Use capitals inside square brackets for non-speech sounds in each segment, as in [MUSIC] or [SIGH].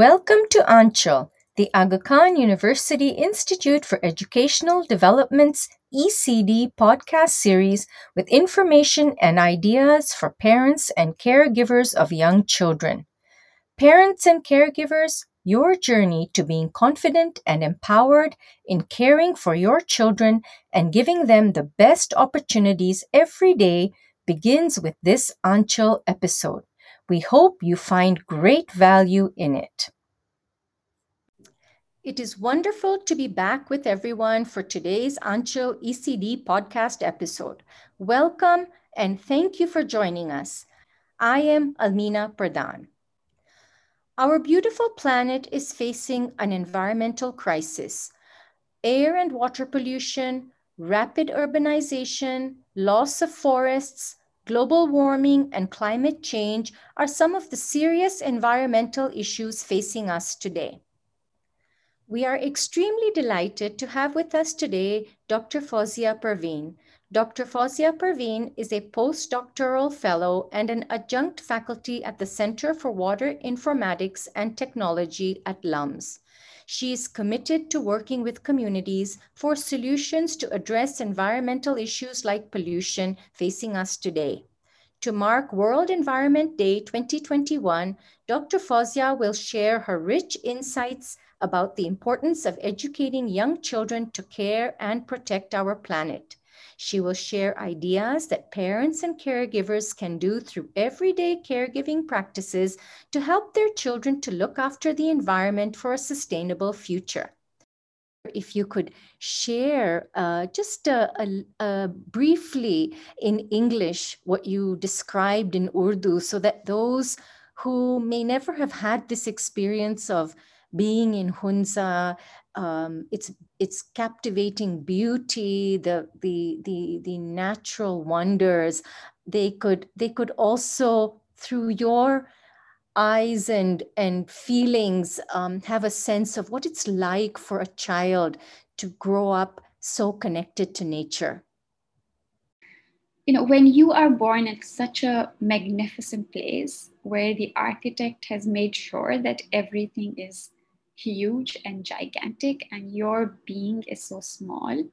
Welcome to Aanchal, the Aga Khan University Institute for Educational Development's ECD podcast series with information and ideas for parents and caregivers of young children. Parents and caregivers, your journey to being confident and empowered in caring for your children and giving them the best opportunities every day begins with this Aanchal episode. We hope you find great value in it. It is wonderful to be back with everyone for today's Aanchal ECD podcast episode. Welcome and thank you for joining us. I am Almina Pradhan. Our beautiful planet is facing an environmental crisis. Air and water pollution, rapid urbanization, loss of forests, global warming, and climate change are some of the serious environmental issues facing us today. We are extremely delighted to have with us today Dr. Fozia Parveen. Dr. Fozia Parveen is a postdoctoral fellow and an adjunct faculty at the Center for Water Informatics and Technology at LUMS. She is committed to working with communities for solutions to address environmental issues like pollution facing us today. To mark World Environment Day 2021, Dr. Fozia will share her rich insights about the importance of educating young children to care and protect our planet. She will share ideas that parents and caregivers can do through everyday caregiving practices to help their children to look after the environment for a sustainable future. If you could share uh, just briefly in English what you described in Urdu so that those who may never have had this experience of being in Hunza, um, its its captivating beauty, the the the the natural wonders. They could they could also through your eyes and and feelings um, have a sense of what it's like for a child to grow up so connected to nature you know when you are born in such a magnificent place where the architect has made sure that everything is huge and gigantic and your being is so small,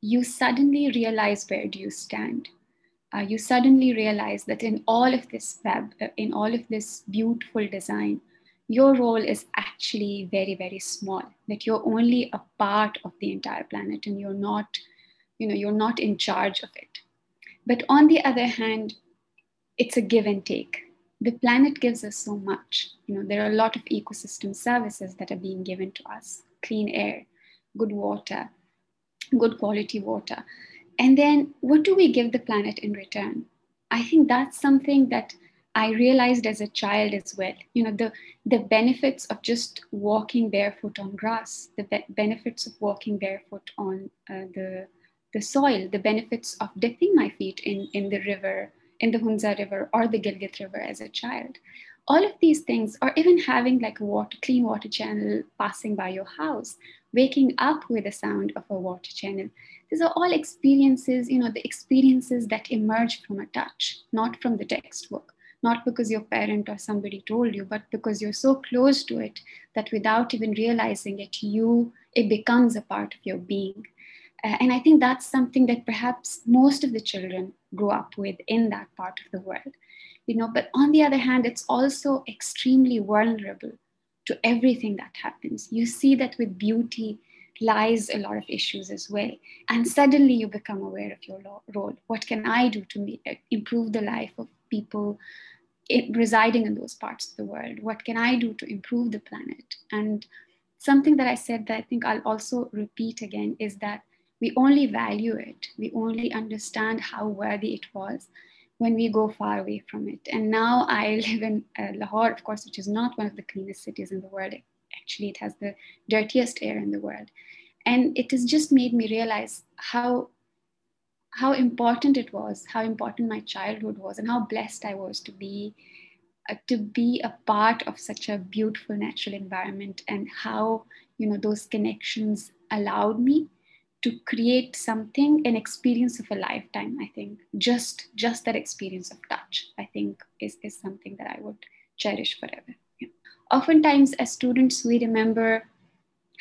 you suddenly realize where do you stand. Uh, you suddenly realize that in all of this web, uh, in all of this beautiful design, your role is actually very, very small, that you're only a part of the entire planet and you're not, you know, you're not in charge of it. But on the other hand, it's a give and take the planet gives us so much. You know, there are a lot of ecosystem services that are being given to us clean air, good water, good quality water. And then what do we give the planet in return? I think that's something that I realized as a child as well. You know, the, the benefits of just walking barefoot on grass, the be- benefits of walking barefoot on uh, the, the soil, the benefits of dipping my feet in, in the river in the Hunza River or the Gilgit River as a child. All of these things, or even having like a water, clean water channel passing by your house, waking up with the sound of a water channel. These are all experiences, you know, the experiences that emerge from a touch, not from the textbook not because your parent or somebody told you, but because you're so close to it that without even realizing it, you it becomes a part of your being. Uh, and I think that's something that perhaps most of the children grow up with in that part of the world. You know, but on the other hand, it's also extremely vulnerable to everything that happens. You see that with beauty lies a lot of issues as well. And suddenly you become aware of your role. What can I do to uh, improve the life of people residing in those parts of the world? What can I do to improve the planet? And something that I said that I think I'll also repeat again is that we only value it, we only understand how worthy it was when we go far away from it. And now I [LAUGHS] live in uh, Lahore, of course, which is not one of the cleanest cities in the world. Actually, it has the dirtiest air in the world. And it has just made me realize how how important it was, how important my childhood was, and how blessed I was to be uh, to be a part of such a beautiful natural environment, and how you know those connections allowed me to create something an experience of a lifetime i think. Just just that experience of touch i think is, is something that i would cherish forever. Yeah. oftentimes as students we remember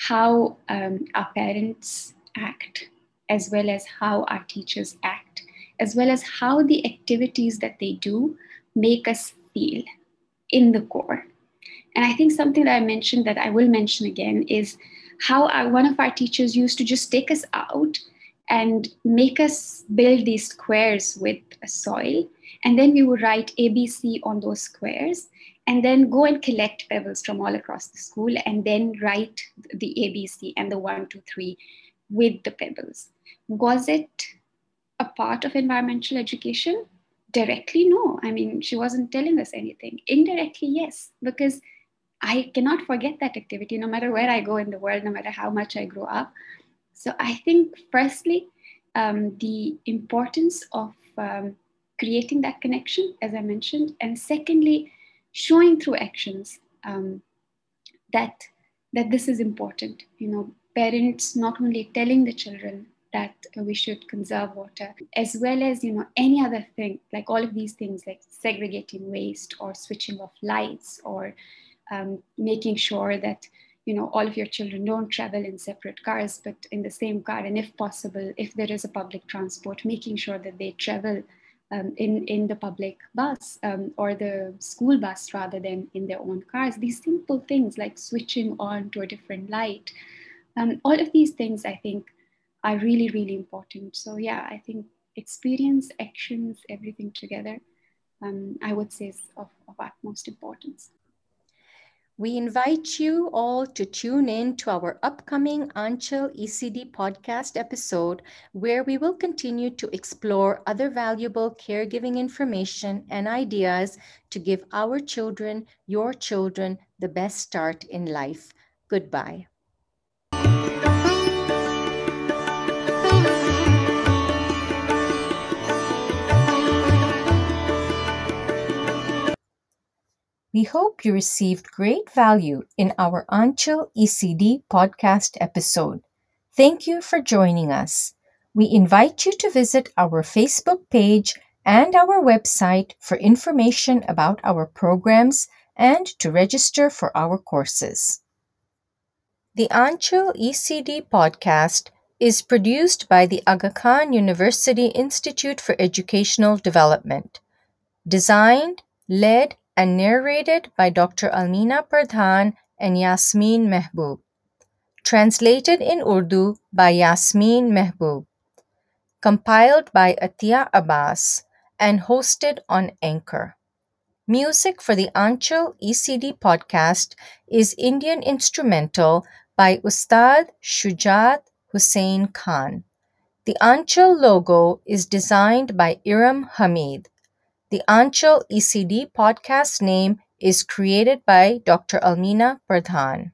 how um, our parents act as well as how our teachers act as well as how the activities that they do make us feel in the core. And i think something that i mentioned that i will mention again is how our, one of our teachers used to just take us out and make us build these squares with soil and then we would write abc on those squares and then go and collect pebbles from all across the school and then write the ABC and the one, two, three with the pebbles. Was it a part of environmental education? Directly, no. I mean, she wasn't telling us anything. Indirectly, yes, because I cannot forget that activity no matter where I go in the world, no matter how much I grow up. So I think, firstly, um, the importance of um, creating that connection, as I mentioned, and secondly, showing through actions um, that that this is important you know parents not only telling the children that we should conserve water as well as you know any other thing like all of these things like segregating waste or switching off lights or um, making sure that you know all of your children don't travel in separate cars but in the same car and if possible if there is a public transport making sure that they travel um, in, in the public bus um, or the school bus rather than in their own cars. These simple things like switching on to a different light, um, all of these things I think are really, really important. So, yeah, I think experience, actions, everything together, um, I would say is of, of utmost importance. We invite you all to tune in to our upcoming Aanchal ECD podcast episode, where we will continue to explore other valuable caregiving information and ideas to give our children, your children, the best start in life. Goodbye. We hope you received great value in our Aanchal ECD podcast episode. Thank you for joining us. We invite you to visit our Facebook page and our website for information about our programs and to register for our courses. The Aanchal ECD podcast is produced by the Aga Khan University Institute for Educational Development. Designed, led, and narrated by Dr. Almina Pradhan and Yasmin Mehboob. Translated in Urdu by Yasmin Mehboob. Compiled by Atia Abbas and hosted on Anchor. Music for the Aanchal ECD podcast is Indian Instrumental by Ustad Shujat Hussain Khan. The Aanchal logo is designed by Iram Hamid. The Aanchal ECD podcast name is created by Dr. Almina Pradhan.